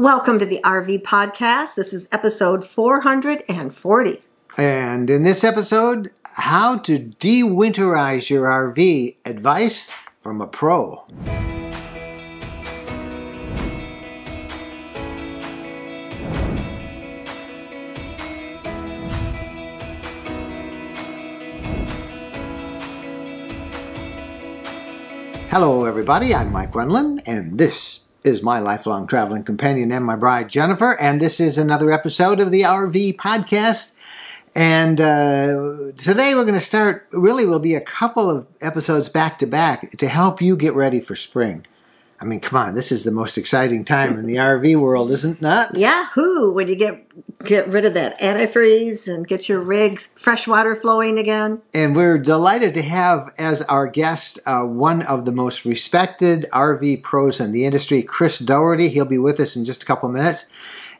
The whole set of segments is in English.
Welcome to the RV Podcast. This is episode 440. And in this episode, how to de-winterize your RV. Advice from a pro. Hello, everybody. I'm Mike Wendland, and this is my lifelong traveling companion and my bride, Jennifer. And this is another episode of the RV Podcast. And uh, today we're going to start, really, will be a couple of episodes back to back to help you get ready for spring. I mean, come on, this is the most exciting time in the RV world, isn't it? Yahoo! When you get get rid of that antifreeze and get your rig fresh water flowing again. And we're delighted to have as our guest uh, one of the most respected RV pros in the industry, Chris Daugherty. He'll be with us in just a couple minutes.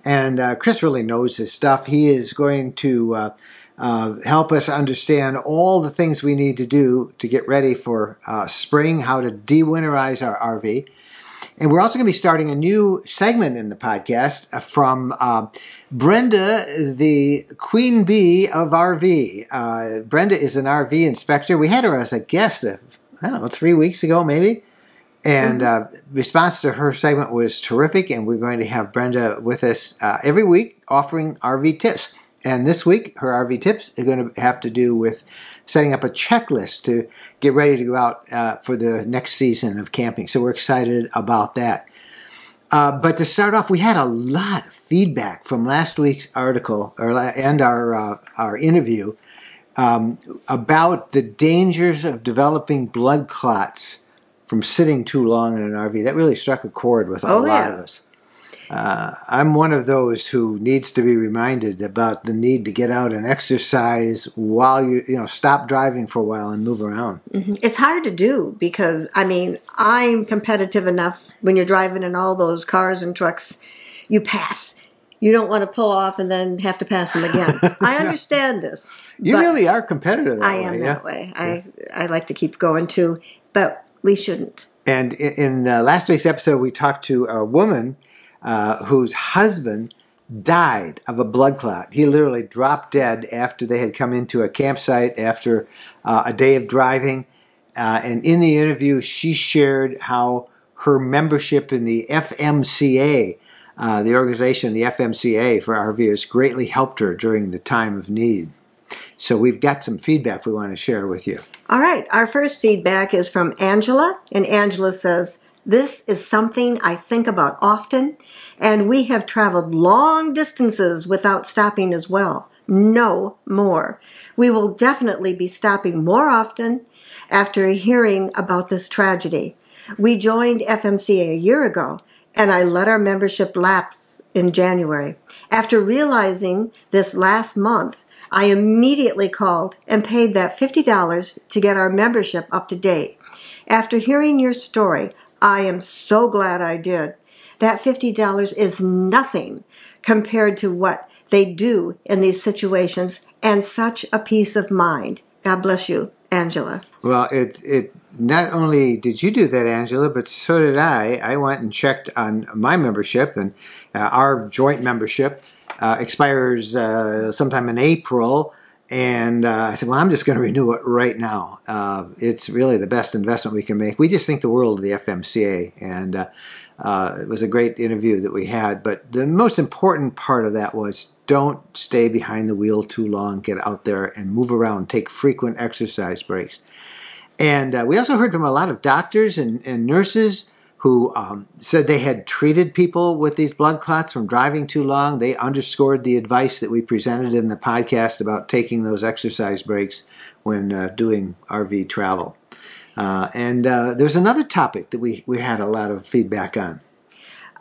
And uh, Chris really knows his stuff. He is going to uh, uh help us understand all the things we need to do to get ready for uh, spring, how to de-winterize our RV. And we're also going to be starting a new segment in the podcast uh, from uh, Brenda, the queen bee of RV. Uh, Brenda is an RV inspector. We had her as a guest, uh, I don't know, three weeks ago maybe. And mm-hmm. uh, response to her segment was terrific, and we're going to have Brenda with us uh, every week offering RV tips. And this week, her RV tips are going to have to do with setting up a checklist to get ready to go out uh, for the next season of camping. So we're excited about that. Uh, but to start off, we had a lot of feedback from last week's article or, and our uh, our interview um, about the dangers of developing blood clots from sitting too long in an RV. That really struck a chord with a oh, lot yeah. of us. Uh, I'm one of those who needs to be reminded about the need to get out and exercise while you, you know, stop driving for a while and move around. Mm-hmm. It's hard to do because, I mean, I'm competitive enough when you're driving in all those cars and trucks, you pass. You don't want to pull off and then have to pass them again. I understand this. You really are competitive. I am way, that yeah? way. I, I like to keep going too, but we shouldn't. And in, in uh, last week's episode, we talked to a woman uh, whose husband died of a blood clot. He literally dropped dead after they had come into a campsite after uh, a day of driving. Uh, and in the interview, she shared how her membership in the FMCA, uh, the organization, the FMCA for RVers, greatly helped her during the time of need. So we've got some feedback we want to share with you. All right, our first feedback is from Angela, and Angela says, This is something I think about often, and we have traveled long distances without stopping as well. No more. We will definitely be stopping more often after hearing about this tragedy. We joined FMCA a year ago, and I let our membership lapse in January. After realizing this last month, I immediately called and paid that $50 to get our membership up to date. After hearing your story, I am so glad I did. That $50 is nothing compared to what they do in these situations and such a peace of mind. God bless you, Angela. Well, it it not only did you do that, Angela, but so did I. I went and checked on my membership, and uh, our joint membership uh, expires uh, sometime in April. And uh, I said, well, I'm just going to renew it right now. Uh, it's really the best investment we can make. We just think the world of the FMCA, and uh, it was a great interview that we had. But the most important part of that was don't stay behind the wheel too long. Get out there and move around. Take frequent exercise breaks. And uh, we also heard from a lot of doctors and, and nurses who um, said they had treated people with these blood clots from driving too long. They underscored the advice that we presented in the podcast about taking those exercise breaks when uh, doing RV travel. Uh, and uh, there's another topic that we, we had a lot of feedback on.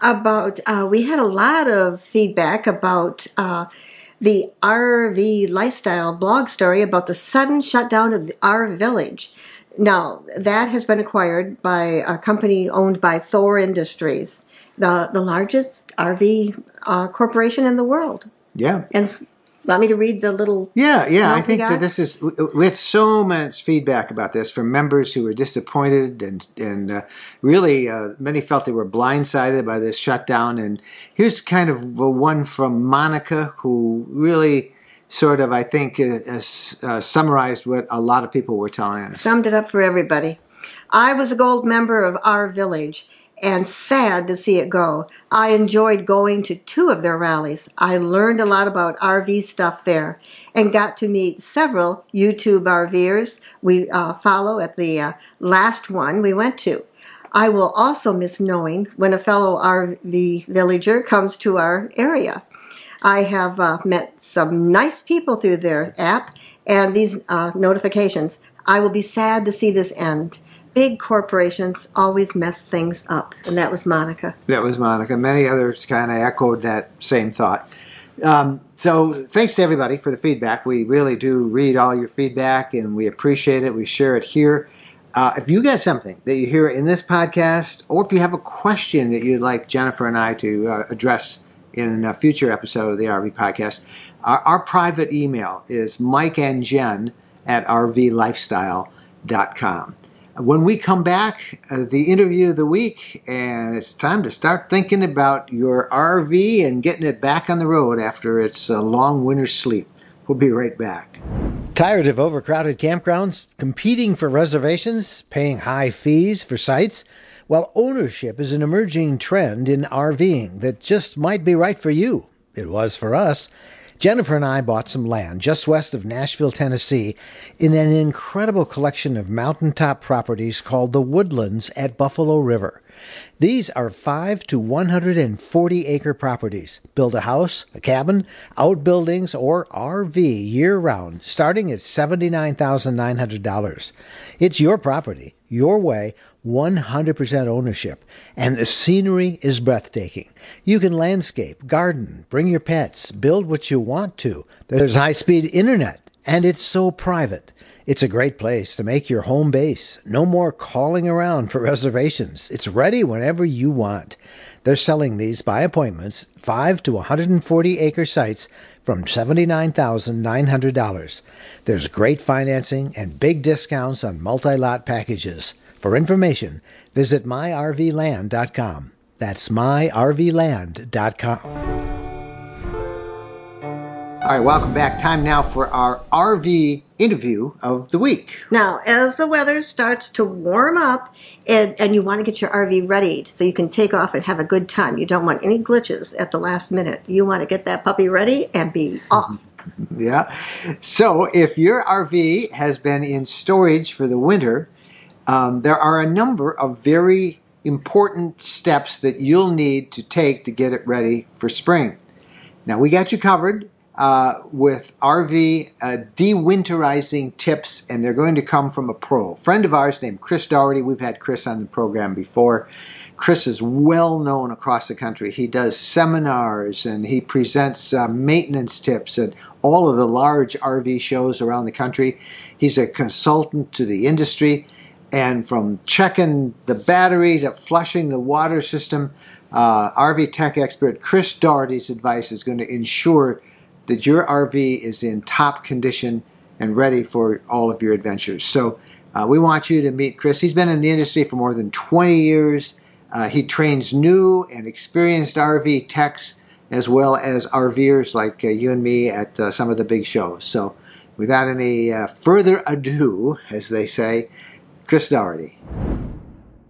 About, uh, we had a lot of feedback about uh, the RV lifestyle blog story about the sudden shutdown of RV Village. Now, that has been acquired by a company owned by Thor Industries, the, the largest RV uh, corporation in the world. Yeah. And Want me to read the little? Yeah, yeah. I think that this is. We had so much feedback about this from members who were disappointed, and and uh, really uh, many felt they were blindsided by this shutdown. And here's kind of one from Monica, who really sort of, I think, uh, uh, summarized what a lot of people were telling us. Summed it up for everybody. I was a gold member of RV Village and sad to see it go. I enjoyed going to two of their rallies. I learned a lot about RV stuff there and got to meet several YouTube RVers we uh, follow at the uh, last one we went to. I will also miss knowing when a fellow RV villager comes to our area. I have uh, met some nice people through their app and these uh, notifications. I will be sad to see this end. Big corporations always mess things up. And that was Monica. That was Monica. Many others kind of echoed that same thought. Um, so thanks to everybody for the feedback. We really do read all your feedback and we appreciate it. We share it here. Uh, if you got something that you hear in this podcast, or if you have a question that you'd like Jennifer and I to uh, address in a future episode of the RV podcast, our, our private email is Mike and Jen at rvlifestyle.com. When we come back, uh, the interview of the week, and it's time to start thinking about your RV and getting it back on the road after its uh, long winter sleep. We'll be right back. Tired of overcrowded campgrounds, competing for reservations, paying high fees for sites? Well, ownership is an emerging trend in RVing that just might be right for you. It was for us. Jennifer and I bought some land just west of Nashville, Tennessee, in an incredible collection of mountaintop properties called the Woodlands at Buffalo River. These are 5 to 140 acre properties. Build a house, a cabin, outbuildings, or RV year round, starting at $79,900. It's your property, your way, 100% ownership, and the scenery is breathtaking. You can landscape, garden, bring your pets, build what you want to. There's high speed internet, and it's so private. It's a great place to make your home base. No more calling around for reservations. It's ready whenever you want. They're selling these by appointments, 5 to 140 acre sites from $79,900. There's great financing and big discounts on multi lot packages. For information, visit myrvland.com. That's myrvland.com. All right, welcome back. Time now for our RV interview of the week. Now, as the weather starts to warm up and, and you want to get your RV ready so you can take off and have a good time, you don't want any glitches at the last minute. You want to get that puppy ready and be off. Yeah. So if your RV has been in storage for the winter, um, there are a number of very important steps that you'll need to take to get it ready for spring. Now, we got you covered uh, with RV uh, dewinterizing tips, and they're going to come from a pro. A friend of ours named Chris Daugherty. We've had Chris on the program before. Chris is well known across the country. He does seminars and he presents uh, maintenance tips at all of the large RV shows around the country. He's a consultant to the industry and from checking the battery to flushing the water system, uh, RV tech expert Chris Daugherty's advice is going to ensure that your RV is in top condition and ready for all of your adventures. So uh, we want you to meet Chris. He's been in the industry for more than 20 years. Uh, he trains new and experienced RV techs as well as RVers like uh, you and me at uh, some of the big shows. So without any uh, further ado, as they say, Chris Daugherty.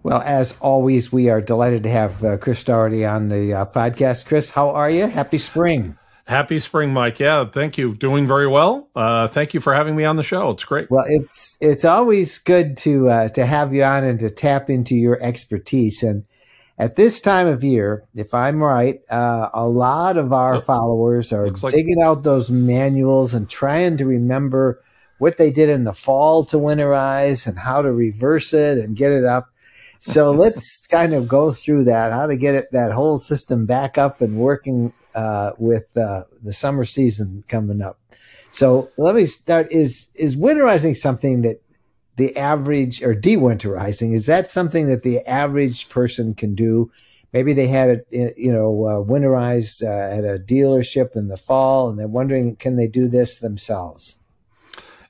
Well, as always, we are delighted to have uh, Chris Daugherty on the uh, podcast. Chris, how are you? Happy spring. Happy spring, Mike. Yeah, thank you. Doing very well. Uh, thank you for having me on the show. It's great. Well, it's it's always good to uh, to have you on and to tap into your expertise. And at this time of year, if I'm right, uh, a lot of our followers are like- digging out those manuals and trying to remember what they did in the fall to winterize and how to reverse it and get it up. So let's kind of go through that, how to get it that whole system back up and working uh, with uh, the summer season coming up. So let me start. Is is winterizing something that the average or dewinterizing is that something that the average person can do maybe they had it, you know, uh, winterized uh, at a dealership in the fall, and they're wondering can they do this themselves?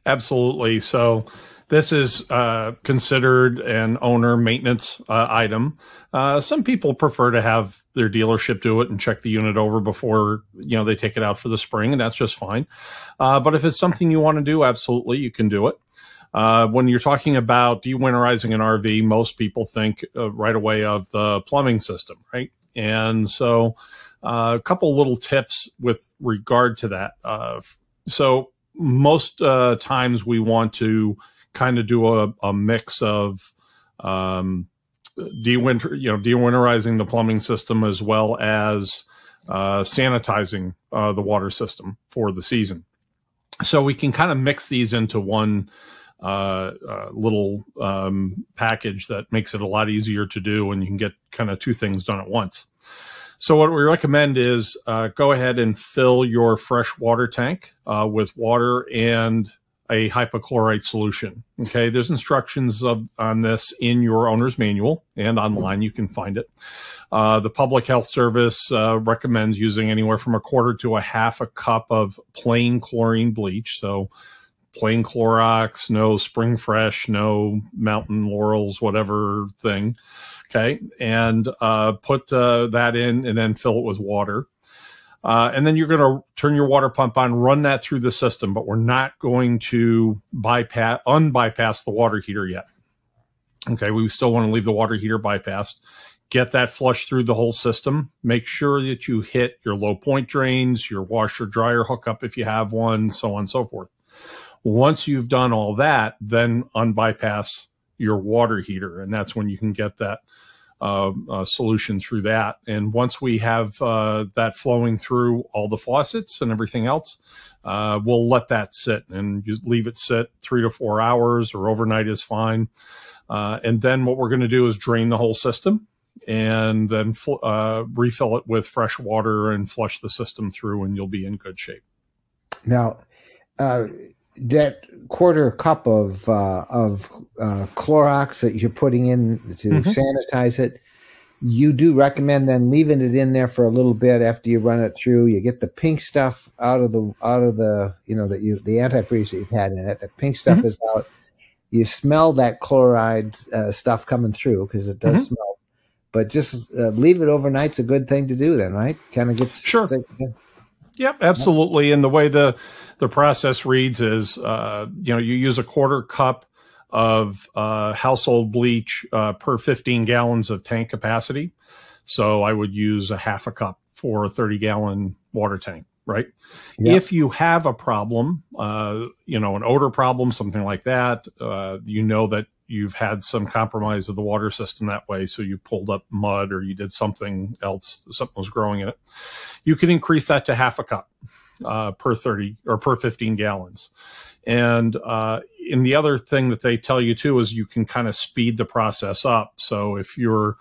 Absolutely. So this is uh, considered an owner maintenance uh, item. Uh, some people prefer to have their dealership do it and check the unit over before you know they take it out for the spring, and that's just fine. Uh, but if it's something you want to do, absolutely, you can do it. Uh, when you're talking about dewinterizing an RV, most people think uh, right away of the plumbing system, right? And so, a couple little tips with regard to that. so most times we want to kind of do a, a mix of um, de-winter, you know, de-winterizing the plumbing system as well as uh, sanitizing uh, the water system for the season. So we can kind of mix these into one uh, uh, little um, package that makes it a lot easier to do, and you can get kind of two things done at once. So what we recommend is uh, go ahead and fill your fresh water tank uh, with water and a hypochlorite solution. Okay, there's instructions of, on this in your owner's manual and online. You can find it. Uh, the Public Health Service uh, recommends using anywhere from a quarter to a half a cup of plain chlorine bleach. So, plain Clorox, no Spring Fresh, no Mountain Laurels, whatever thing. Okay, and uh, put uh, that in and then fill it with water. Uh, and then you're going to turn your water pump on, run that through the system, but we're not going to bypass, unbypass the water heater yet. Okay, we still want to leave the water heater bypassed. Get that flush through the whole system. Make sure that you hit your low point drains, your washer dryer hookup if you have one, so on and so forth. Once you've done all that, then unbypass your water heater, and that's when you can get that uh, uh, solution through that. And once we have uh, that flowing through all the faucets and everything else, uh, we'll let that sit and leave it sit three to four hours or overnight is fine. Uh, and then what we're going to do is drain the whole system and then fl- uh, refill it with fresh water and flush the system through, and you'll be in good shape. Now, that quarter cup of uh, of uh, Clorox that you're putting in to mm-hmm. sanitize it, you do recommend then leaving it in there for a little bit after you run it through. You get the pink stuff out of the out of the you know that you the antifreeze that you've had in it. The pink stuff mm-hmm. is out. You smell that chloride uh, stuff coming through because it does mm-hmm. smell. But just uh, leave it overnight's a good thing to do then, right? Kind of gets sure. Sick. Yep, absolutely. And the way the the process reads is, uh, you know, you use a quarter cup of uh, household bleach uh, per 15 gallons of tank capacity. So I would use a half a cup for a 30 gallon water tank, right? Yep. If you have a problem, uh, you know, an odor problem, something like that, uh, you know that you've had some compromise of the water system that way. So you pulled up mud or you did something else, something was growing in it. You can increase that to half a cup uh, per 30 or per 15 gallons. And uh, and the other thing that they tell you too is you can kind of speed the process up. So if you're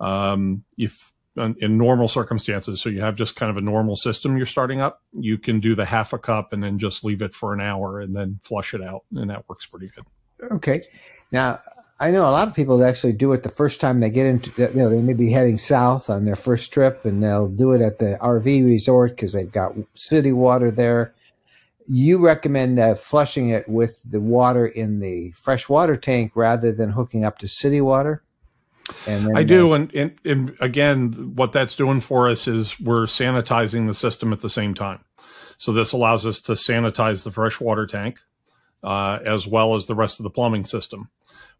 um, if in normal circumstances, so you have just kind of a normal system you're starting up, you can do the half a cup and then just leave it for an hour and then flush it out, and that works pretty good. Okay. Now, I know a lot of people actually do it the first time they get into, you know, they may be heading south on their first trip and they'll do it at the RV resort because they've got city water there. You recommend uh, flushing it with the water in the fresh water tank rather than hooking up to city water? Then, I do. Uh, and, and, and again, what that's doing for us is we're sanitizing the system at the same time. So this allows us to sanitize the fresh water tank uh, as well as the rest of the plumbing system.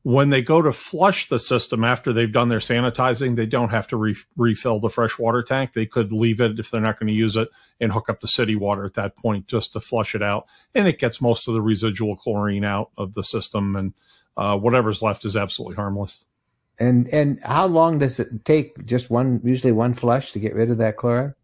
When they go to flush the system after they've done their sanitizing, they don't have to re- refill the fresh water tank. They could leave it if they're not going to use it and hook up the city water at that point just to flush it out. And it gets most of the residual chlorine out of the system, and uh, whatever's left is absolutely harmless. And and how long does it take? Just one, usually one flush to get rid of that chloride.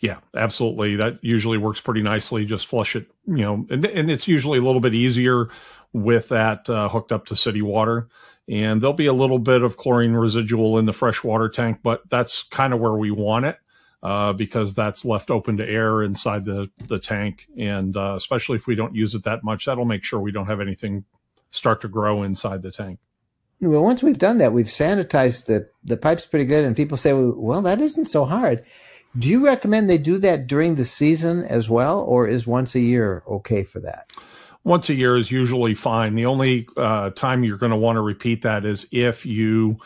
Yeah, absolutely. That usually works pretty nicely. Just flush it, you know, and, and it's usually a little bit easier with that uh, hooked up to city water. And there'll be a little bit of chlorine residual in the freshwater tank, but that's kind of where we want it uh, because that's left open to air inside the, the tank. And uh, especially if we don't use it that much, that'll make sure we don't have anything start to grow inside the tank. well, once we've done that, we've sanitized the the pipes pretty good, and people say, well, that isn't so hard. Do you recommend they do that during the season as well, or is once a year okay for that? Once a year is usually fine. The only uh, time you're going to want to repeat that is if you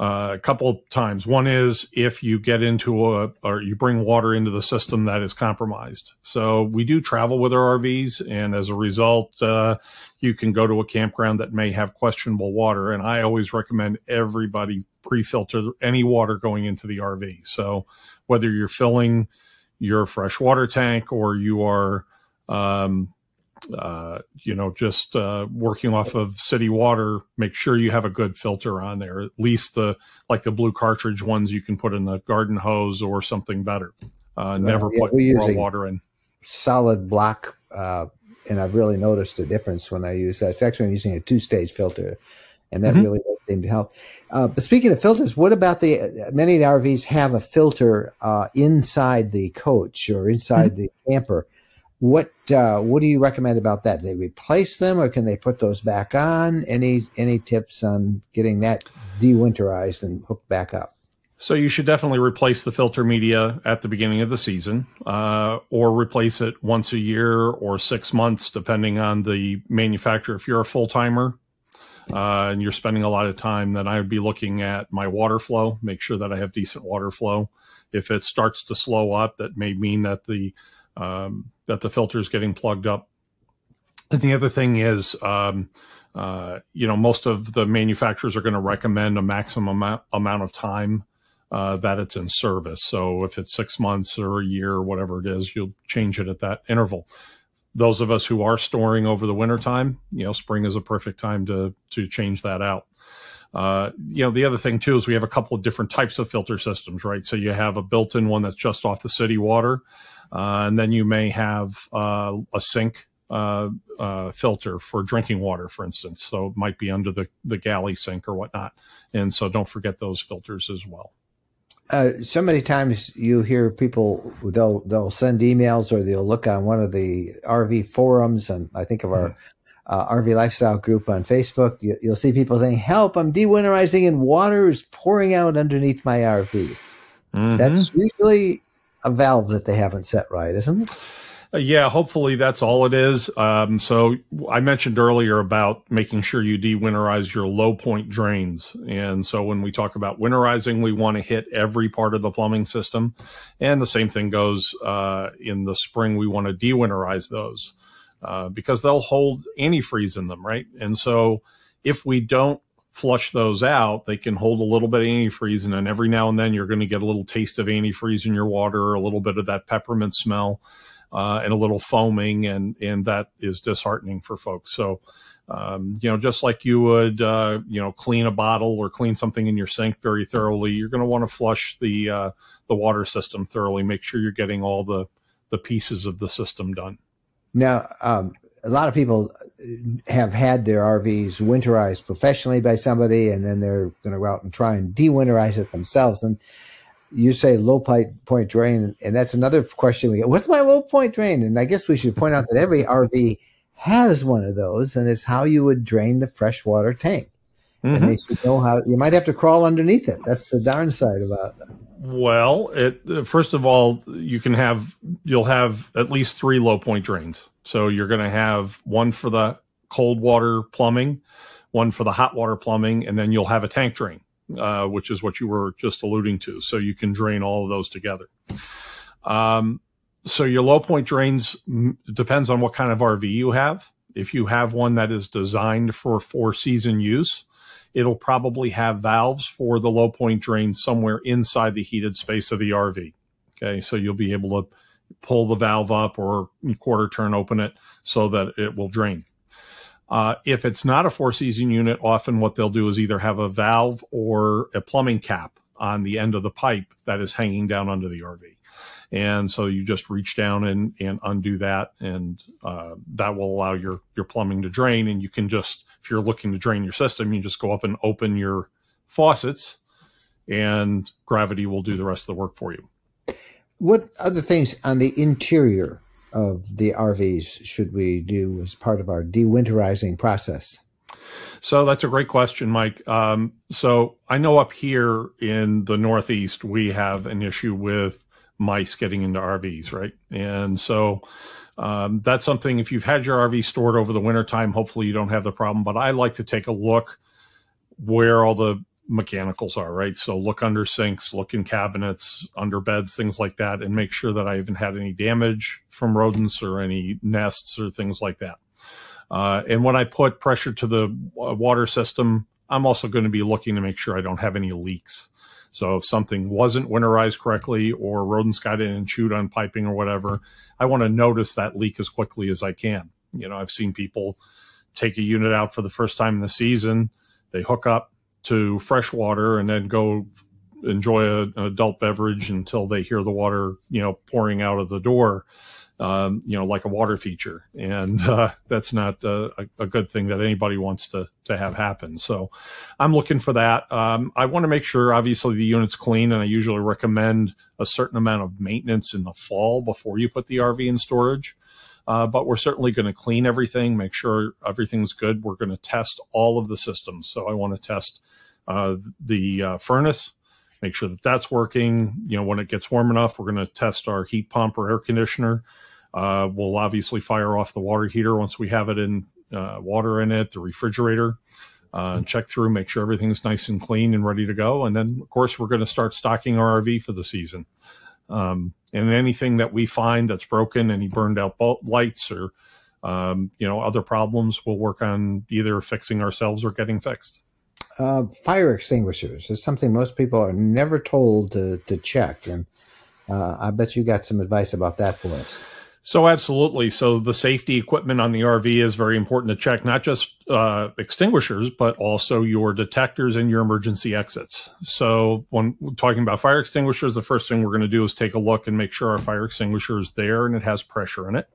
uh, a couple times. One is if you get into a or you bring water into the system that is compromised. So we do travel with our RVs, and as a result, uh, you can go to a campground that may have questionable water. And I always recommend everybody pre-filter any water going into the RV. So whether you're filling your freshwater tank or you are um, uh, you know, just uh, working off of city water, make sure you have a good filter on there. At least the like the blue cartridge ones you can put in the garden hose or something better. Uh, never yeah, put raw water in. Solid block, uh, and I've really noticed a difference when I use that. It's actually I'm using a two stage filter, and that mm-hmm. really seemed to help. Uh, but speaking of filters, what about the many of the RVs have a filter uh, inside the coach or inside mm-hmm. the camper? What uh, what do you recommend about that? Do they replace them, or can they put those back on? Any any tips on getting that dewinterized and hooked back up? So you should definitely replace the filter media at the beginning of the season, uh, or replace it once a year or six months, depending on the manufacturer. If you're a full timer uh, and you're spending a lot of time, then I would be looking at my water flow. Make sure that I have decent water flow. If it starts to slow up, that may mean that the um, that the filter is getting plugged up. And the other thing is, um, uh, you know, most of the manufacturers are going to recommend a maximum amount, amount of time uh, that it's in service. So if it's six months or a year or whatever it is, you'll change it at that interval. Those of us who are storing over the winter time, you know, spring is a perfect time to to change that out. Uh, you know, the other thing too is we have a couple of different types of filter systems, right? So you have a built-in one that's just off the city water. Uh, and then you may have uh, a sink uh, uh, filter for drinking water, for instance. So it might be under the, the galley sink or whatnot. And so don't forget those filters as well. Uh, so many times you hear people they'll they'll send emails or they'll look on one of the RV forums and I think of our uh, RV lifestyle group on Facebook. You, will see people saying, "Help! I'm dewinterizing and water is pouring out underneath my RV." Mm-hmm. That's usually a valve that they haven't set right, isn't it? Uh, yeah, hopefully that's all it is. Um, so I mentioned earlier about making sure you de-winterize your low point drains. And so when we talk about winterizing, we want to hit every part of the plumbing system. And the same thing goes uh, in the spring. We want to de-winterize those uh, because they'll hold antifreeze in them, right? And so if we don't flush those out, they can hold a little bit of antifreeze, and then every now and then you're going to get a little taste of antifreeze in your water, a little bit of that peppermint smell, uh, and a little foaming, and and that is disheartening for folks. So. Um, you know, just like you would, uh, you know, clean a bottle or clean something in your sink very thoroughly, you're going to want to flush the uh, the water system thoroughly. Make sure you're getting all the the pieces of the system done. Now, um, a lot of people have had their RVs winterized professionally by somebody, and then they're going to go out and try and de-winterize it themselves. And you say low point drain, and that's another question we get. What's my low point drain? And I guess we should point out that every RV has one of those, and it's how you would drain the freshwater tank. Mm-hmm. And they should know how. You might have to crawl underneath it. That's the darn side about it. Well, it first of all, you can have you'll have at least three low point drains. So you're going to have one for the cold water plumbing, one for the hot water plumbing, and then you'll have a tank drain, uh, which is what you were just alluding to. So you can drain all of those together. Um, so your low point drains depends on what kind of RV you have. If you have one that is designed for four season use, it'll probably have valves for the low point drain somewhere inside the heated space of the RV. Okay, so you'll be able to pull the valve up or quarter turn open it so that it will drain. Uh, if it's not a four season unit, often what they'll do is either have a valve or a plumbing cap on the end of the pipe that is hanging down under the RV. And so you just reach down and, and undo that, and uh, that will allow your, your plumbing to drain. And you can just, if you're looking to drain your system, you just go up and open your faucets, and gravity will do the rest of the work for you. What other things on the interior of the RVs should we do as part of our dewinterizing process? So that's a great question, Mike. Um, so I know up here in the Northeast, we have an issue with mice getting into RVs, right? And so um, that's something, if you've had your RV stored over the wintertime, hopefully you don't have the problem. But I like to take a look where all the mechanicals are, right? So look under sinks, look in cabinets, under beds, things like that, and make sure that I haven't had any damage from rodents or any nests or things like that. Uh, and when I put pressure to the water system, I'm also going to be looking to make sure I don't have any leaks. So if something wasn't winterized correctly or rodents got in and chewed on piping or whatever, I want to notice that leak as quickly as I can. You know, I've seen people take a unit out for the first time in the season. They hook up to fresh water and then go enjoy a, an adult beverage until they hear the water, you know, pouring out of the door um, you know, like a water feature, and uh, that's not uh, a, a, good thing that anybody wants to to have happen. So, I'm looking for that. Um, I want to make sure, obviously, the unit's clean, and I usually recommend a certain amount of maintenance in the fall before you put the RV in storage. Uh, but we're certainly going to clean everything, make sure everything's good. We're going to test all of the systems. So I want to test uh, the uh, furnace, make sure that that's working. You know, when it gets warm enough, we're going to test our heat pump or air conditioner. Uh, we'll obviously fire off the water heater once we have it in uh, water in it, the refrigerator, uh, check through, make sure everything's nice and clean and ready to go. And then, of course, we're going to start stocking our RV for the season. Um, and anything that we find that's broken, any burned out lights or um, you know other problems, we'll work on either fixing ourselves or getting fixed. Uh, fire extinguishers is something most people are never told to, to check, and uh, I bet you got some advice about that for us. So absolutely. So the safety equipment on the RV is very important to check, not just uh, extinguishers, but also your detectors and your emergency exits. So when talking about fire extinguishers, the first thing we're going to do is take a look and make sure our fire extinguisher is there and it has pressure in it.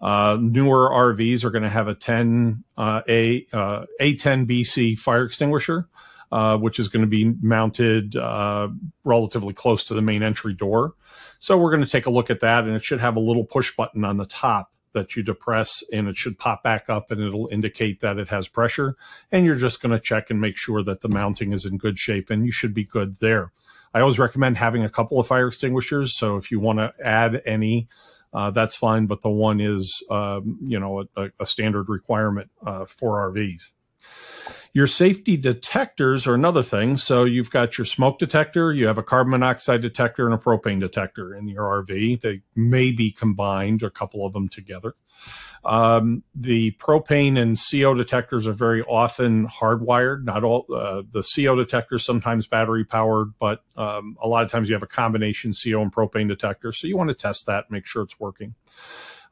Uh, newer RVs are going to have a 10 uh, a uh, A10 BC fire extinguisher, uh, which is going to be mounted uh, relatively close to the main entry door. So we're going to take a look at that and it should have a little push button on the top that you depress and it should pop back up and it'll indicate that it has pressure. And you're just going to check and make sure that the mounting is in good shape and you should be good there. I always recommend having a couple of fire extinguishers. So if you want to add any, uh, that's fine. But the one is, um, you know, a, a standard requirement uh, for RVs. Your safety detectors are another thing. So you've got your smoke detector, you have a carbon monoxide detector, and a propane detector in your RV. They may be combined, a couple of them together. Um, the propane and CO detectors are very often hardwired. Not all uh, the CO detectors sometimes battery powered, but um, a lot of times you have a combination CO and propane detector. So you want to test that, make sure it's working.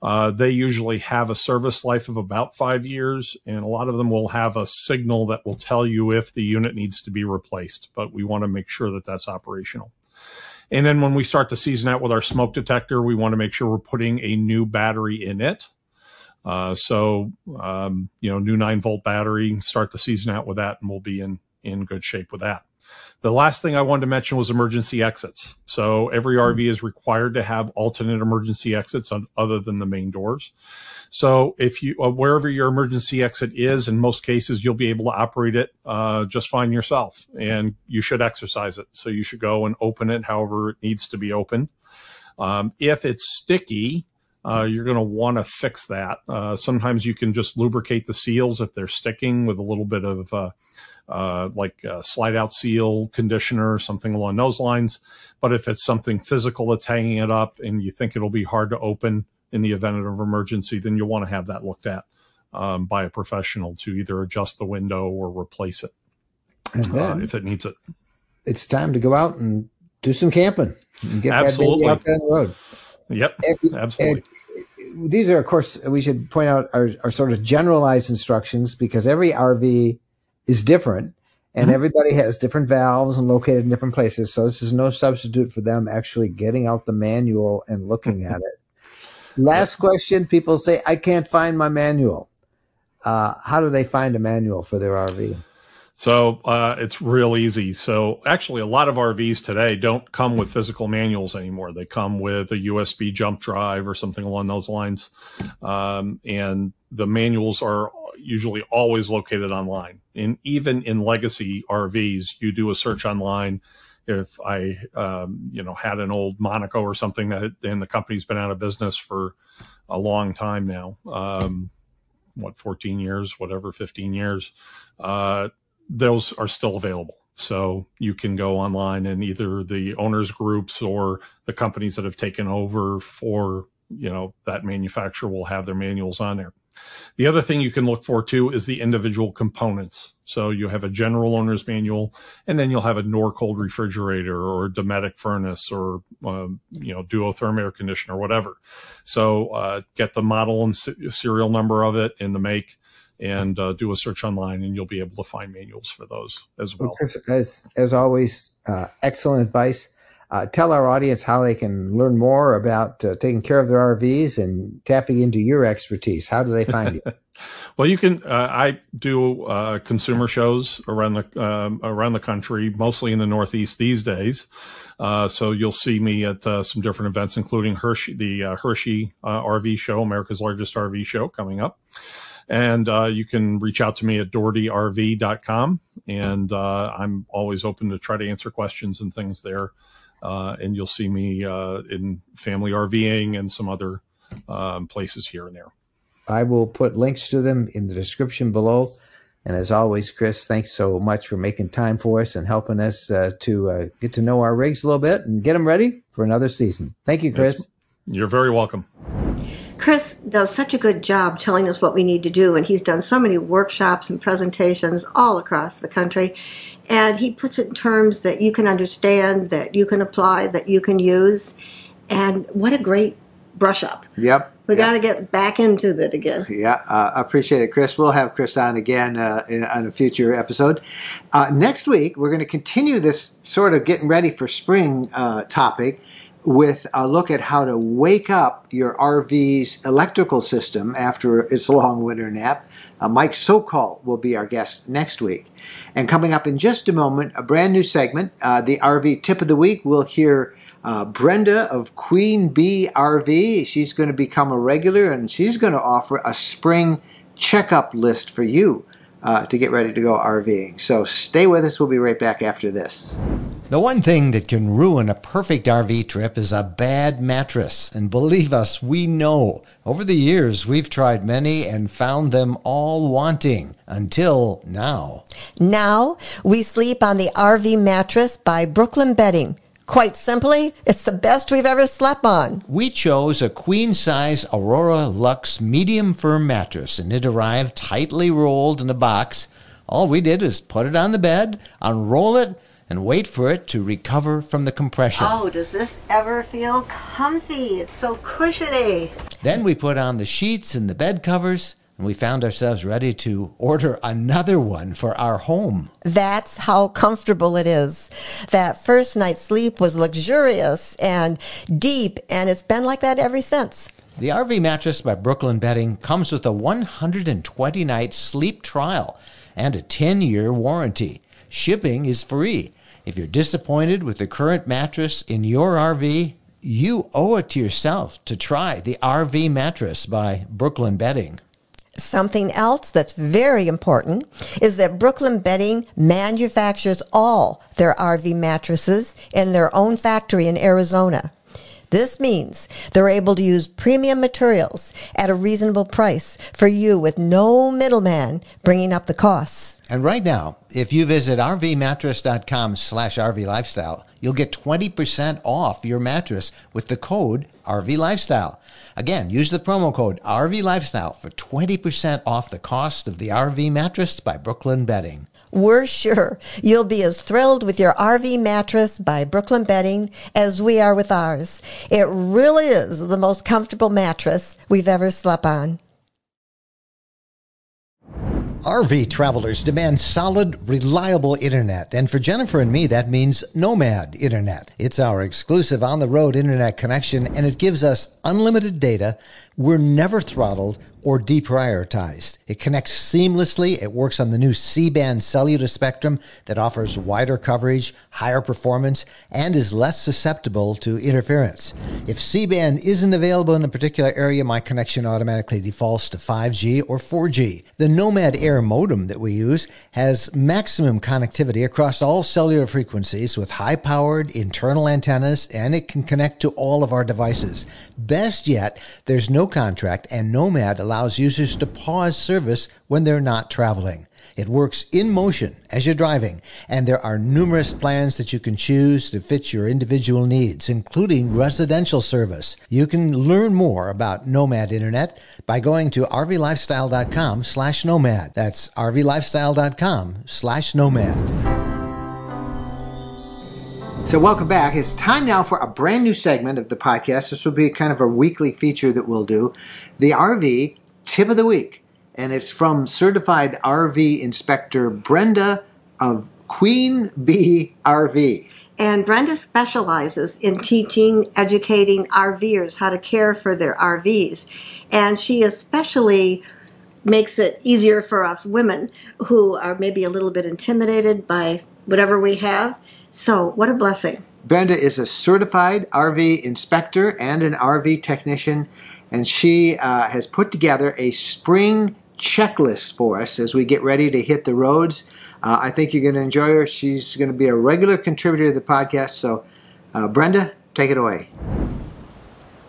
Uh, they usually have a service life of about five years, and a lot of them will have a signal that will tell you if the unit needs to be replaced. But we want to make sure that that's operational. And then when we start the season out with our smoke detector, we want to make sure we're putting a new battery in it. Uh, so, um, you know, new nine volt battery, start the season out with that, and we'll be in, in good shape with that. The last thing I wanted to mention was emergency exits. So every RV is required to have alternate emergency exits on, other than the main doors. So if you uh, wherever your emergency exit is, in most cases you'll be able to operate it uh, just fine yourself, and you should exercise it. So you should go and open it however it needs to be opened. Um, if it's sticky, uh, you're going to want to fix that. Uh, sometimes you can just lubricate the seals if they're sticking with a little bit of uh, uh, like a slide out seal conditioner something along those lines. But if it's something physical that's hanging it up and you think it'll be hard to open in the event of emergency, then you'll want to have that looked at um, by a professional to either adjust the window or replace it uh, if it needs it. It's time to go out and do some camping and get absolutely. that baby out the road. Yep, and, absolutely. And these are, of course, we should point out are, are sort of generalized instructions because every RV is different and mm-hmm. everybody has different valves and located in different places. So this is no substitute for them actually getting out the manual and looking at it. Last question. People say, I can't find my manual. Uh, how do they find a manual for their RV? So uh, it's real easy. So actually, a lot of RVs today don't come with physical manuals anymore. They come with a USB jump drive or something along those lines, um, and the manuals are usually always located online. And even in legacy RVs, you do a search online. If I, um, you know, had an old Monaco or something that, and the company's been out of business for a long time now, um, what, 14 years, whatever, 15 years, uh, those are still available. So you can go online and either the owners groups or the companies that have taken over for, you know, that manufacturer will have their manuals on there. The other thing you can look for too is the individual components. So you have a general owner's manual, and then you'll have a Norcold refrigerator or a Dometic furnace or uh, you know duotherm air conditioner, whatever. So uh, get the model and serial number of it and the make, and uh, do a search online, and you'll be able to find manuals for those as well. well Chris, as as always, uh, excellent advice. Uh, tell our audience how they can learn more about uh, taking care of their RVs and tapping into your expertise. How do they find you? well, you can. Uh, I do uh, consumer shows around the um, around the country, mostly in the Northeast these days. Uh, so you'll see me at uh, some different events, including Hershey, the Hershey RV show, America's largest RV show, coming up. And you can reach out to me at dohertyrv.com, and I'm always open to try to answer questions and things there. Uh, and you'll see me uh, in family RVing and some other um, places here and there. I will put links to them in the description below. And as always, Chris, thanks so much for making time for us and helping us uh, to uh, get to know our rigs a little bit and get them ready for another season. Thank you, Chris. You're very welcome. Chris does such a good job telling us what we need to do, and he's done so many workshops and presentations all across the country and he puts it in terms that you can understand, that you can apply, that you can use. And what a great brush up. Yep. We yep. got to get back into it again. Yeah, uh, appreciate it, Chris. We'll have Chris on again uh, in, on a future episode. Uh, next week, we're going to continue this sort of getting ready for spring uh, topic with a look at how to wake up your RV's electrical system after its long winter nap. Uh, Mike Sokol will be our guest next week. And coming up in just a moment, a brand new segment, uh, the RV tip of the week. We'll hear uh, Brenda of Queen Bee RV. She's going to become a regular and she's going to offer a spring checkup list for you uh, to get ready to go RVing. So stay with us. We'll be right back after this. The one thing that can ruin a perfect RV trip is a bad mattress. And believe us, we know. Over the years, we've tried many and found them all wanting until now. Now, we sleep on the RV mattress by Brooklyn Bedding. Quite simply, it's the best we've ever slept on. We chose a queen size Aurora Lux medium firm mattress, and it arrived tightly rolled in a box. All we did was put it on the bed, unroll it, and wait for it to recover from the compression. Oh, does this ever feel comfy? It's so cushiony. Then we put on the sheets and the bed covers and we found ourselves ready to order another one for our home. That's how comfortable it is. That first night's sleep was luxurious and deep, and it's been like that ever since. The RV mattress by Brooklyn Bedding comes with a 120 night sleep trial and a 10 year warranty. Shipping is free. If you're disappointed with the current mattress in your RV, you owe it to yourself to try the RV mattress by Brooklyn Bedding. Something else that's very important is that Brooklyn Bedding manufactures all their RV mattresses in their own factory in Arizona. This means they're able to use premium materials at a reasonable price for you with no middleman bringing up the costs. And right now, if you visit rvmattress.com slash rvlifestyle, you'll get 20% off your mattress with the code RVLifestyle. Again, use the promo code RV Lifestyle for 20% off the cost of the RV mattress by Brooklyn Bedding. We're sure you'll be as thrilled with your RV mattress by Brooklyn Bedding as we are with ours. It really is the most comfortable mattress we've ever slept on. RV travelers demand solid, reliable internet. And for Jennifer and me, that means Nomad Internet. It's our exclusive on the road internet connection, and it gives us unlimited data. We're never throttled or deprioritized. It connects seamlessly. It works on the new C-band cellular spectrum that offers wider coverage, higher performance, and is less susceptible to interference. If C band isn't available in a particular area, my connection automatically defaults to 5G or 4G. The Nomad Air modem that we use has maximum connectivity across all cellular frequencies with high powered internal antennas and it can connect to all of our devices. Best yet, there's no contract and Nomad allows users to pause service when they're not traveling. It works in motion as you're driving, and there are numerous plans that you can choose to fit your individual needs, including residential service. You can learn more about Nomad Internet by going to rvlifestyle.com slash nomad. That's rvlifestyle.com slash nomad. So, welcome back. It's time now for a brand new segment of the podcast. This will be kind of a weekly feature that we'll do the RV Tip of the Week and it's from certified RV inspector Brenda of Queen Bee RV. And Brenda specializes in teaching, educating RVers how to care for their RVs. And she especially makes it easier for us women who are maybe a little bit intimidated by whatever we have. So, what a blessing. Brenda is a certified RV inspector and an RV technician, and she uh, has put together a spring checklist for us as we get ready to hit the roads. Uh, I think you're going to enjoy her. She's going to be a regular contributor to the podcast. So, uh, Brenda, take it away.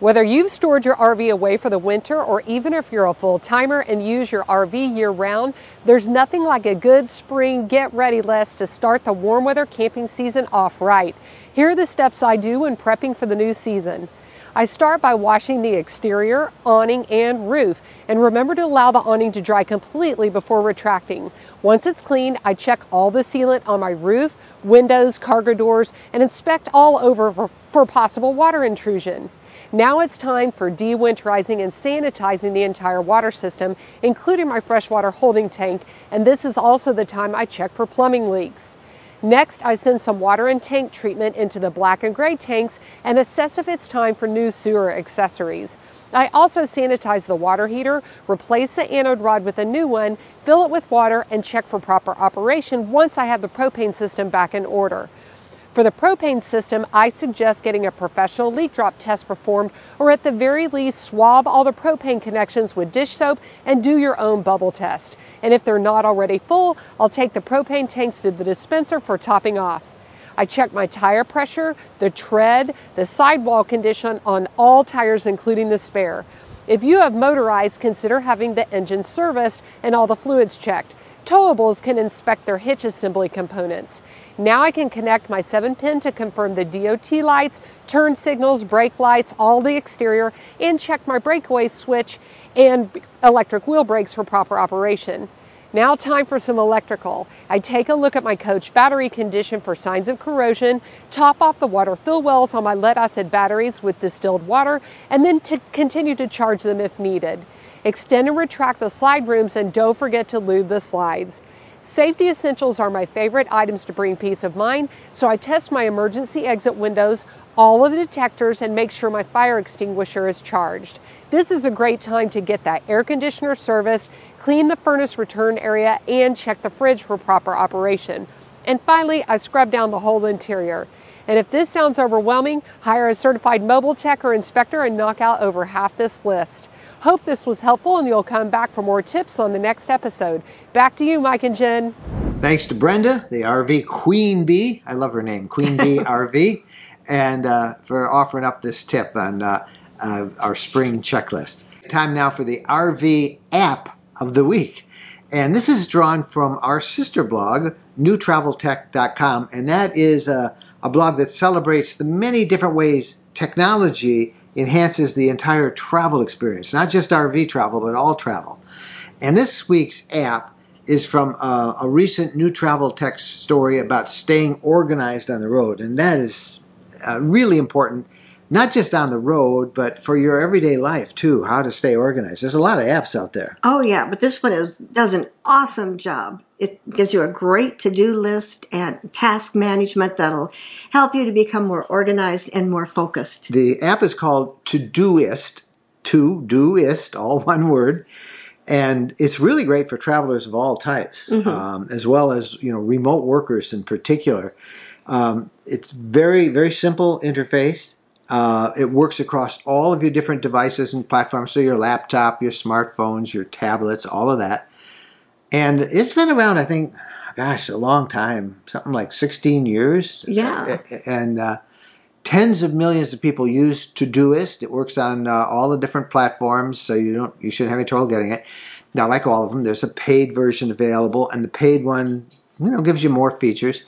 Whether you've stored your RV away for the winter or even if you're a full timer and use your RV year round, there's nothing like a good spring get ready list to start the warm weather camping season off right. Here are the steps I do when prepping for the new season. I start by washing the exterior, awning, and roof, and remember to allow the awning to dry completely before retracting. Once it's cleaned, I check all the sealant on my roof, windows, cargo doors, and inspect all over for, for possible water intrusion. Now it's time for de-winterizing and sanitizing the entire water system, including my freshwater holding tank, and this is also the time I check for plumbing leaks. Next, I send some water and tank treatment into the black and gray tanks and assess if it's time for new sewer accessories. I also sanitize the water heater, replace the anode rod with a new one, fill it with water, and check for proper operation once I have the propane system back in order. For the propane system, I suggest getting a professional leak drop test performed, or at the very least, swab all the propane connections with dish soap and do your own bubble test. And if they're not already full, I'll take the propane tanks to the dispenser for topping off. I check my tire pressure, the tread, the sidewall condition on all tires, including the spare. If you have motorized, consider having the engine serviced and all the fluids checked. Towables can inspect their hitch assembly components. Now I can connect my 7 pin to confirm the DOT lights, turn signals, brake lights, all the exterior, and check my breakaway switch and electric wheel brakes for proper operation. Now time for some electrical. I take a look at my coach battery condition for signs of corrosion, top off the water fill wells on my lead acid batteries with distilled water, and then to continue to charge them if needed. Extend and retract the slide rooms and don't forget to lube the slides. Safety essentials are my favorite items to bring peace of mind, so I test my emergency exit windows, all of the detectors, and make sure my fire extinguisher is charged. This is a great time to get that air conditioner serviced, clean the furnace return area, and check the fridge for proper operation. And finally, I scrub down the whole interior. And if this sounds overwhelming, hire a certified mobile tech or inspector and knock out over half this list. Hope this was helpful and you'll come back for more tips on the next episode. Back to you, Mike and Jen. Thanks to Brenda, the RV Queen Bee. I love her name, Queen Bee RV, and uh, for offering up this tip on uh, uh, our spring checklist. Time now for the RV app of the week. And this is drawn from our sister blog, newtraveltech.com, and that is a, a blog that celebrates the many different ways technology enhances the entire travel experience, not just RV travel, but all travel. And this week's app is from a, a recent New Travel Tech story about staying organized on the road. And that is uh, really important, not just on the road, but for your everyday life too, how to stay organized. There's a lot of apps out there. Oh, yeah, but this one is, does an awesome job. It gives you a great to do list and task management that'll help you to become more organized and more focused. The app is called Todoist, to doist, all one word. And it's really great for travelers of all types, mm-hmm. um, as well as you know remote workers in particular. Um, it's very very simple interface. Uh, it works across all of your different devices and platforms, so your laptop, your smartphones, your tablets, all of that. And it's been around, I think, gosh, a long time, something like 16 years. Yeah. And uh, tens of millions of people use Todoist. It works on uh, all the different platforms, so you don't you shouldn't have any trouble getting it. Now, like all of them, there's a paid version available, and the paid one, you know, gives you more features.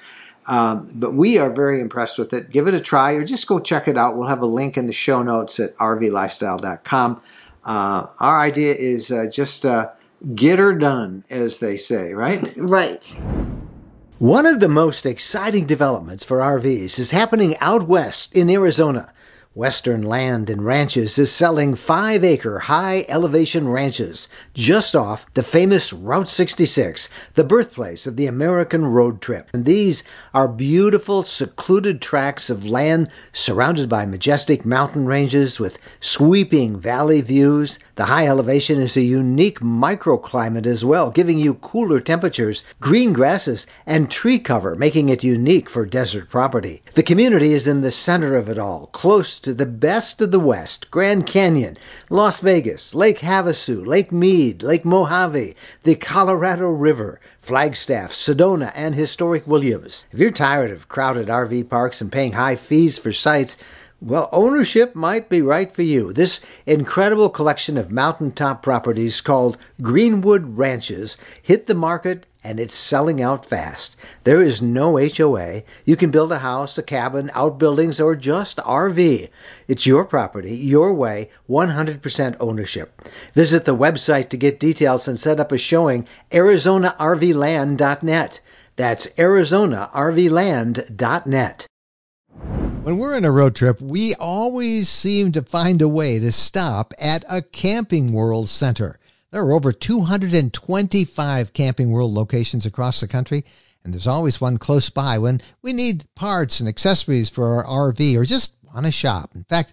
Um, but we are very impressed with it. Give it a try, or just go check it out. We'll have a link in the show notes at rvlifestyle.com. Uh, our idea is uh, just uh, get her done, as they say, right? Right. One of the most exciting developments for RVs is happening out west in Arizona. Western Land and Ranches is selling five acre high elevation ranches just off the famous Route 66, the birthplace of the American road trip. And these are beautiful, secluded tracts of land surrounded by majestic mountain ranges with sweeping valley views. The high elevation is a unique microclimate as well, giving you cooler temperatures, green grasses, and tree cover, making it unique for desert property. The community is in the center of it all, close to the best of the West Grand Canyon, Las Vegas, Lake Havasu, Lake Mead, Lake Mojave, the Colorado River, Flagstaff, Sedona, and historic Williams. If you're tired of crowded RV parks and paying high fees for sites, well, ownership might be right for you. This incredible collection of mountaintop properties called Greenwood Ranches hit the market and it's selling out fast. There is no HOA. You can build a house, a cabin, outbuildings, or just RV. It's your property, your way, 100% ownership. Visit the website to get details and set up a showing, ArizonaRVland.net. That's ArizonaRVland.net. When we're on a road trip, we always seem to find a way to stop at a Camping World center. There are over 225 Camping World locations across the country, and there's always one close by when we need parts and accessories for our RV or just want to shop. In fact,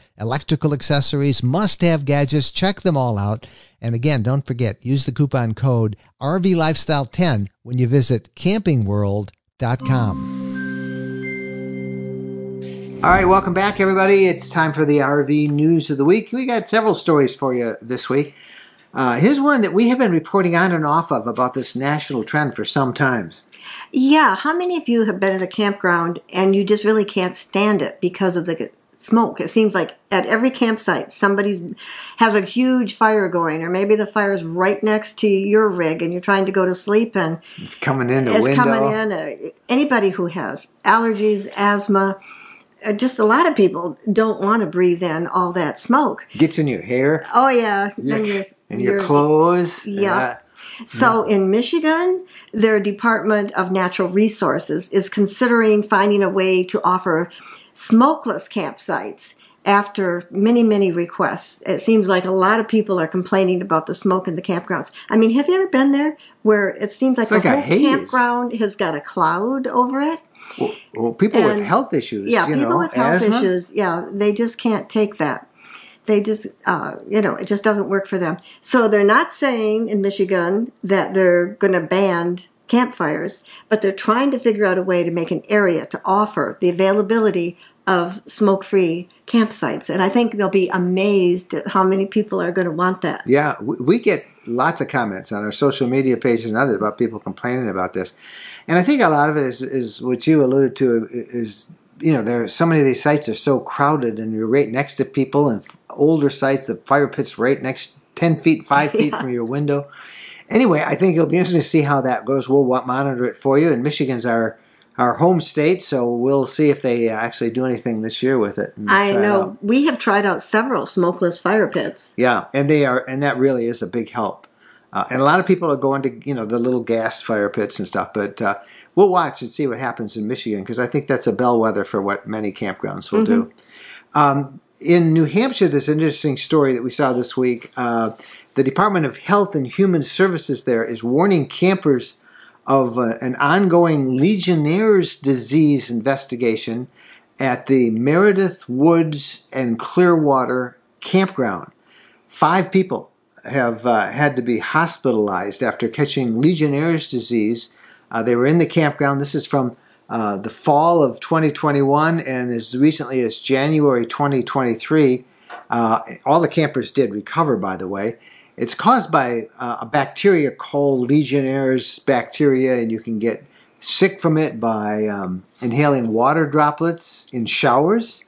electrical accessories, must have gadgets. Check them all out. And again, don't forget, use the coupon code RVLifestyle10 when you visit campingworld.com. All right, welcome back, everybody. It's time for the RV news of the week. We got several stories for you this week. Uh, here's one that we have been reporting on and off of about this national trend for some time. Yeah, how many of you have been at a campground and you just really can't stand it because of the smoke. It seems like at every campsite somebody has a huge fire going, or maybe the fire is right next to your rig and you're trying to go to sleep and it's coming in the it's window. coming in. Uh, anybody who has allergies, asthma, uh, just a lot of people don't want to breathe in all that smoke. Gets in your hair. Oh yeah, your, then you're, and your clothes. Yeah. So in Michigan, their Department of Natural Resources is considering finding a way to offer smokeless campsites after many, many requests. It seems like a lot of people are complaining about the smoke in the campgrounds. I mean, have you ever been there where it seems like It's the like a whole campground has got a cloud over it? well, well, people with health issues. Yeah, people know, with health asthma. issues, yeah, they just can't take that. They just, uh, you know, it just doesn't work for them. So they're not saying in Michigan that they're going to ban campfires, but they're trying to figure out a way to make an area to offer the availability of smoke-free campsites. And I think they'll be amazed at how many people are going to want that. Yeah, we, we get lots of comments on our social media pages and others about people complaining about this, and I think a lot of it is, is what you alluded to is you know there are so many of these sites are so crowded and you're right next to people and older sites the fire pits right next ten feet five feet Yeah. from your window. Anyway, I think it'll be interesting to see how that goes. We'll monitor it for you. And Michigan's our our home state, so we'll see if they actually do anything this year with it. I try it know we have tried out several smokeless fire pits. Yeah, and they are, and that really is a big help. Uh, and a lot of people are going to, you know, the little gas fire pits and stuff. But uh, we'll watch and see what happens in Michigan because I think that's a bellwether for what many campgrounds will do. Um, in New Hampshire, there's an interesting story that we saw this week. Uh, the Department of Health and Human Services there is warning campers of uh, an ongoing Legionnaire's disease investigation at the Meredith Woods and Clearwater campground. Five people have uh, had to be hospitalized after catching Legionnaire's disease. Uh, they were in the campground. This is from uh, the fall of 2021 and as recently as January 2023. Uh, all the campers did recover, by the way. It's caused by uh, a bacteria called Legionnaire's bacteria, and you can get sick from it by um, inhaling water droplets in showers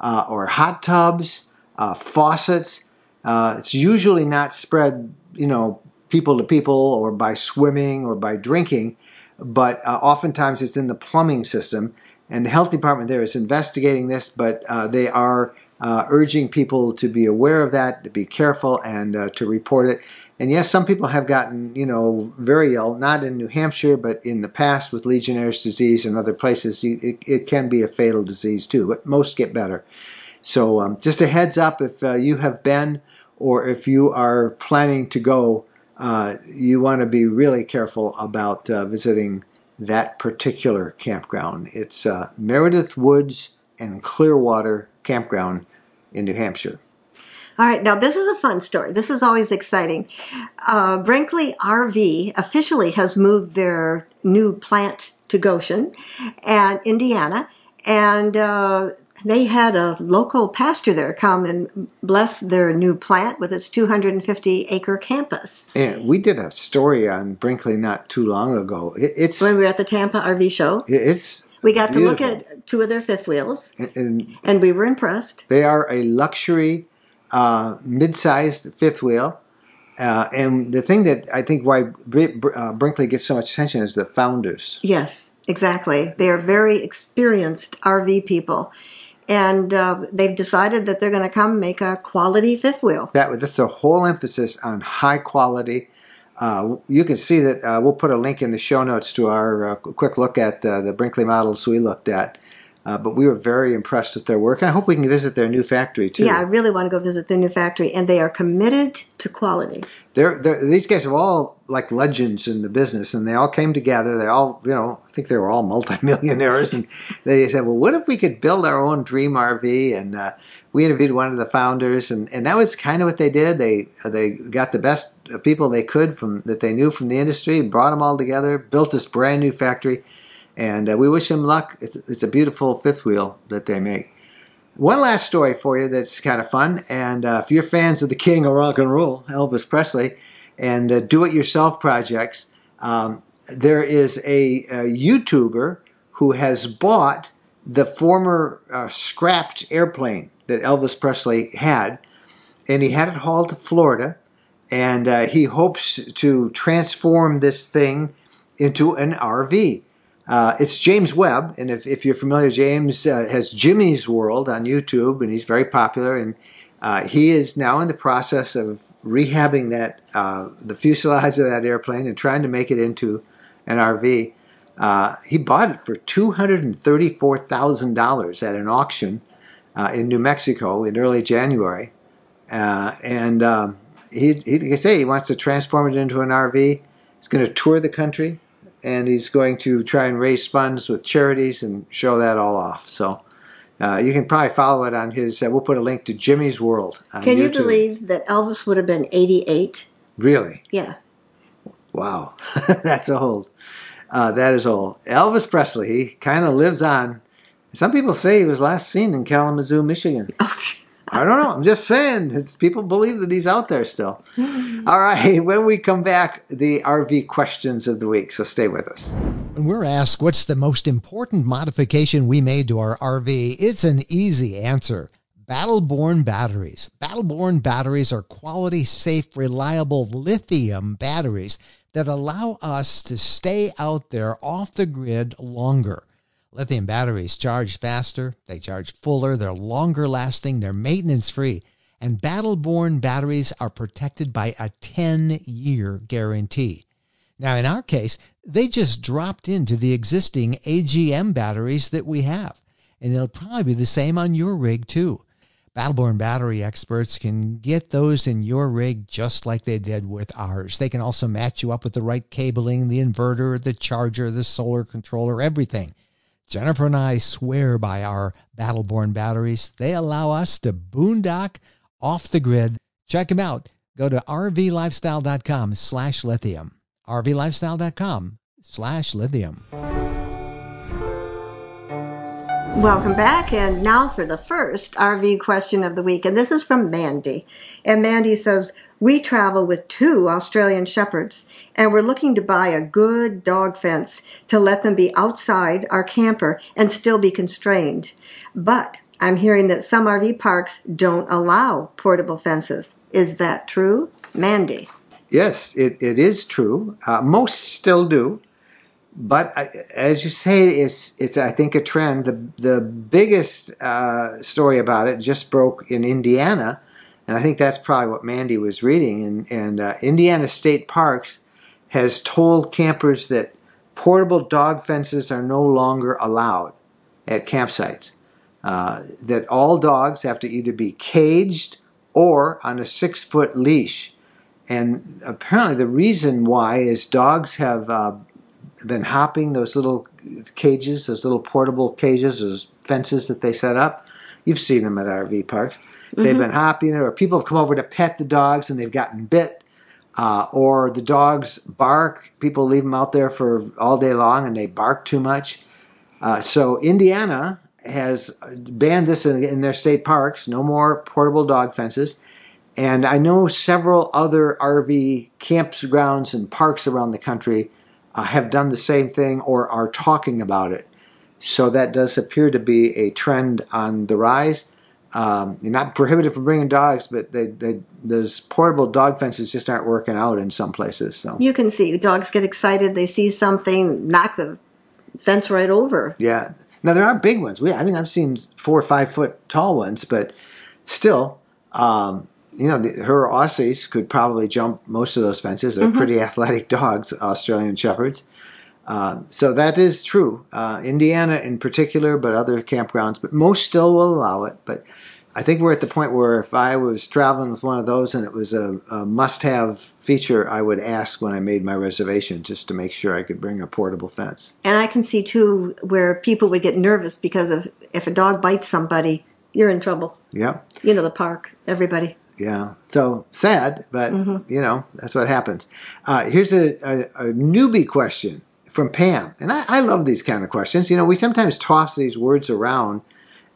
uh, or hot tubs, uh, faucets. Uh, it's usually not spread, you know, people to people or by swimming or by drinking but uh, oftentimes it's in the plumbing system. And the health department there is investigating this, but uh, they are uh, urging people to be aware of that, to be careful, and uh, to report it. And yes, some people have gotten, you know, very ill, not in New Hampshire, but in the past with Legionnaire's disease and other places. It, it can be a fatal disease too, but most get better. So um, just a heads up if uh, you have been or if you are planning to go, uh, you want to be really careful about uh, visiting that particular campground. It's uh, Meredith Woods and Clearwater Campground in New Hampshire. All right, now this is a fun story. This is always exciting. Uh, Brinkley RV officially has moved their new plant to Goshen and Indiana, and uh, they had a local pastor there come and bless their new plant with its 250 acre campus. And we did a story on Brinkley not too long ago. It, it's when we were at the Tampa RV show. It's we got beautiful. to look at two of their fifth wheels, and, and and we were impressed. they are a luxury, uh, mid-sized fifth wheel. Uh, and the thing that I think why uh, Brinkley gets so much attention is the founders. Yes, exactly. They are very experienced RV people, and uh, they've decided that they're going to come make a quality fifth wheel. That that's the whole emphasis on high quality. Uh, you can see that uh, we'll put a link in the show notes to our uh, quick look at uh, the Brinkley models we looked at. Uh, but we were very impressed with their work, I hope we can visit their new factory too. Yeah, I really want to go visit their new factory, and they are committed to quality. they're, they're, these guys are all like legends in the business, and they all came together. They all, you know, I think they were all multimillionaires, and they said, "Well, what if we could build our own dream RV?" And uh, we interviewed one of the founders, and, and that was kind of what they did. They they got the best people they could from that they knew from the industry, brought them all together, built this brand new factory, and uh, we wish them luck. It's, it's a beautiful fifth wheel that they make. One last story for you that's kind of fun. And uh, if you're fans of the king of rock and roll, Elvis Presley, and uh, do it yourself projects, um, there is a, a, YouTuber who has bought the former uh, scrapped airplane that Elvis Presley had, and he had it hauled to Florida. And uh, he hopes to transform this thing into an RV. Uh, it's James Webb, and if, if you're familiar, James uh, has Jimmy's World on YouTube, and he's very popular. And uh, he is now in the process of rehabbing that uh, the fuselage of that airplane and trying to make it into an RV. Uh, he bought it for two hundred and thirty-four thousand dollars at an auction uh, in New Mexico in early January, and um, he, he, like I say, he wants to transform it into an RV. He's going to tour the country and he's going to try and raise funds with charities and show that all off. So uh, you can probably follow it on his. Uh, we'll put a link to Jimmy's World. On Can you YouTube. believe that Elvis would have been 88? Really? Yeah. Wow, that's old. Uh, that is old. Elvis Presley. He kind of lives on. Some people say he was last seen in Kalamazoo, Michigan. I don't know. I'm just saying. It's, people believe that he's out there still. Hmm. All right. When we come back, the RV questions of the week. So stay with us. When we're asked what's the most important modification we made to our RV, it's an easy answer. Battle Born batteries. Battle Born batteries are quality, safe, reliable lithium batteries that allow us to stay out there off the grid longer. Lithium batteries charge faster, they charge fuller, they're longer lasting, they're maintenance free, and Battle Born batteries are protected by a 10 year guarantee. Now, in our case, they just dropped into the existing AGM batteries that we have, and they'll probably be the same on your rig too. Battle Born battery experts can get those in your rig just like they did with ours. They can also match you up with the right cabling, the inverter, the charger, the solar controller, everything. Jennifer and I swear by our Battle Born batteries. They allow us to boondock off the grid. Check them out. Go to rvlifestyle.com slash lithium. rvlifestyle.com slash lithium. Welcome back, and now for the first RV question of the week, and this is from Mandy. And Mandy says, We travel with two Australian Shepherds, and we're looking to buy a good dog fence to let them be outside our camper and still be constrained. But I'm hearing that some RV parks don't allow portable fences. Is that true? Mandy. Yes, it, it is true. Uh, most still do but I, as you say, it's it's I think a trend. The the biggest uh, story about it just broke in Indiana, and I think that's probably what Mandy was reading. And and uh, Indiana State Parks has told campers that portable dog fences are no longer allowed at campsites. Uh, that all dogs have to either be caged or on a six foot leash. And apparently, the reason why is dogs have uh, been hopping those little cages, those little portable cages, those fences that they set up. You've seen them at RV parks. Mm-hmm. They've been hopping, or people have come over to pet the dogs and they've gotten bit, uh, or the dogs bark. People leave them out there for all day long and they bark too much. Uh, so Indiana has banned this in, in their state parks. No more portable dog fences. And I know several other RV campgrounds and parks around the country have done the same thing or are talking about it. So that does appear to be a trend on the rise. Um, not prohibited from bringing dogs, but they, they, those portable dog fences just aren't working out in some places. So you can see dogs get excited; they see something, knock the fence right over. Yeah. Now there are big ones. We, I mean, I've seen four or five foot tall ones, but still, um, you know, the, her Aussies could probably jump most of those fences. They're mm-hmm. pretty athletic dogs, Australian Shepherds. Uh, so that is true. Uh, Indiana in particular, but other campgrounds, but most still will allow it. But I think we're at the point where if I was traveling with one of those and it was a, a must-have feature, I would ask when I made my reservation just to make sure I could bring a portable fence. And I can see too where people would get nervous because of, if a dog bites somebody, you're in trouble. Yeah. You know the park, everybody yeah. So sad, but mm-hmm. you know that's what happens. Uh, here's a, a, a, newbie question from Pam, and I, I, love these kind of questions. You know, we sometimes toss these words around,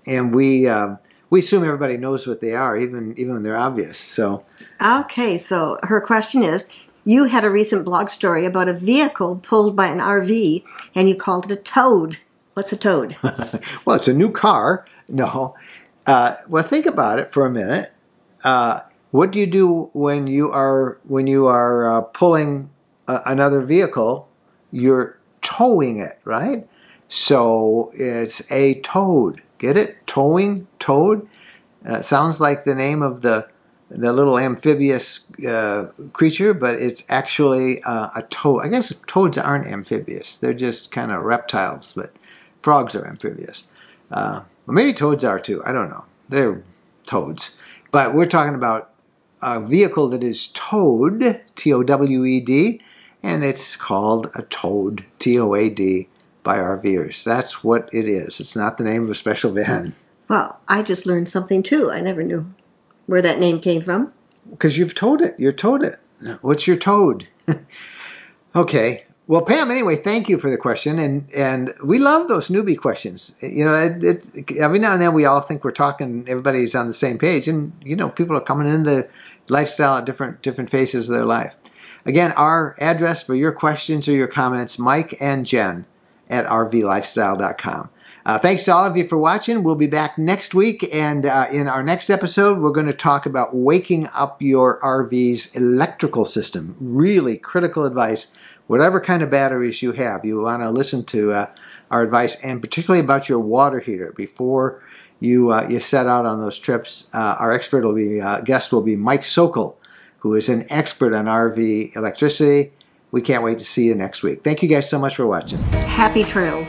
and we uh, we assume everybody knows what they are, even even when they're obvious. So, okay. So her question is. You had a recent blog story about a vehicle pulled by an RV, and you called it a toad. What's a toad? well, it's a new car. No. Uh, well, think about it for a minute uh, what do you do when you are when you are uh, pulling a, another vehicle? You're towing it, right? So it's a toad. Get it? Towing toad. Uh, sounds like the name of the the little amphibious uh, creature, but it's actually uh, a toad. I guess toads aren't amphibious; they're just kind of reptiles. But frogs are amphibious. Uh, maybe toads are too. I don't know. They're toads. But we're talking about a vehicle that is towed, T O W E D, and it's called a toad, T O A D, by RVers. That's what it is. It's not the name of a special van. Well, I just learned something too. I never knew where that name came from. Because you've towed it. You're towed it. What's your toad? okay. Well, Pam, anyway, thank you for the question, and and we love those newbie questions. You know, it, it, every now and then we all think we're talking, everybody's on the same page, and you know, people are coming in the lifestyle at different different phases of their life. Again, our address for your questions or your comments, Mike and Jen at rvlifestyle.com. Uh, thanks to all of you for watching. We'll be back next week, and uh, in our next episode, we're going to talk about waking up your RV's electrical system. Really critical advice whatever kind of batteries you have, you want to listen to uh, our advice, and particularly about your water heater before you uh, you set out on those trips. Uh, our expert will be uh, guest will be Mike Sokol, who is an expert on RV electricity. We can't wait to see you next week. Thank you guys so much for watching. Happy trails.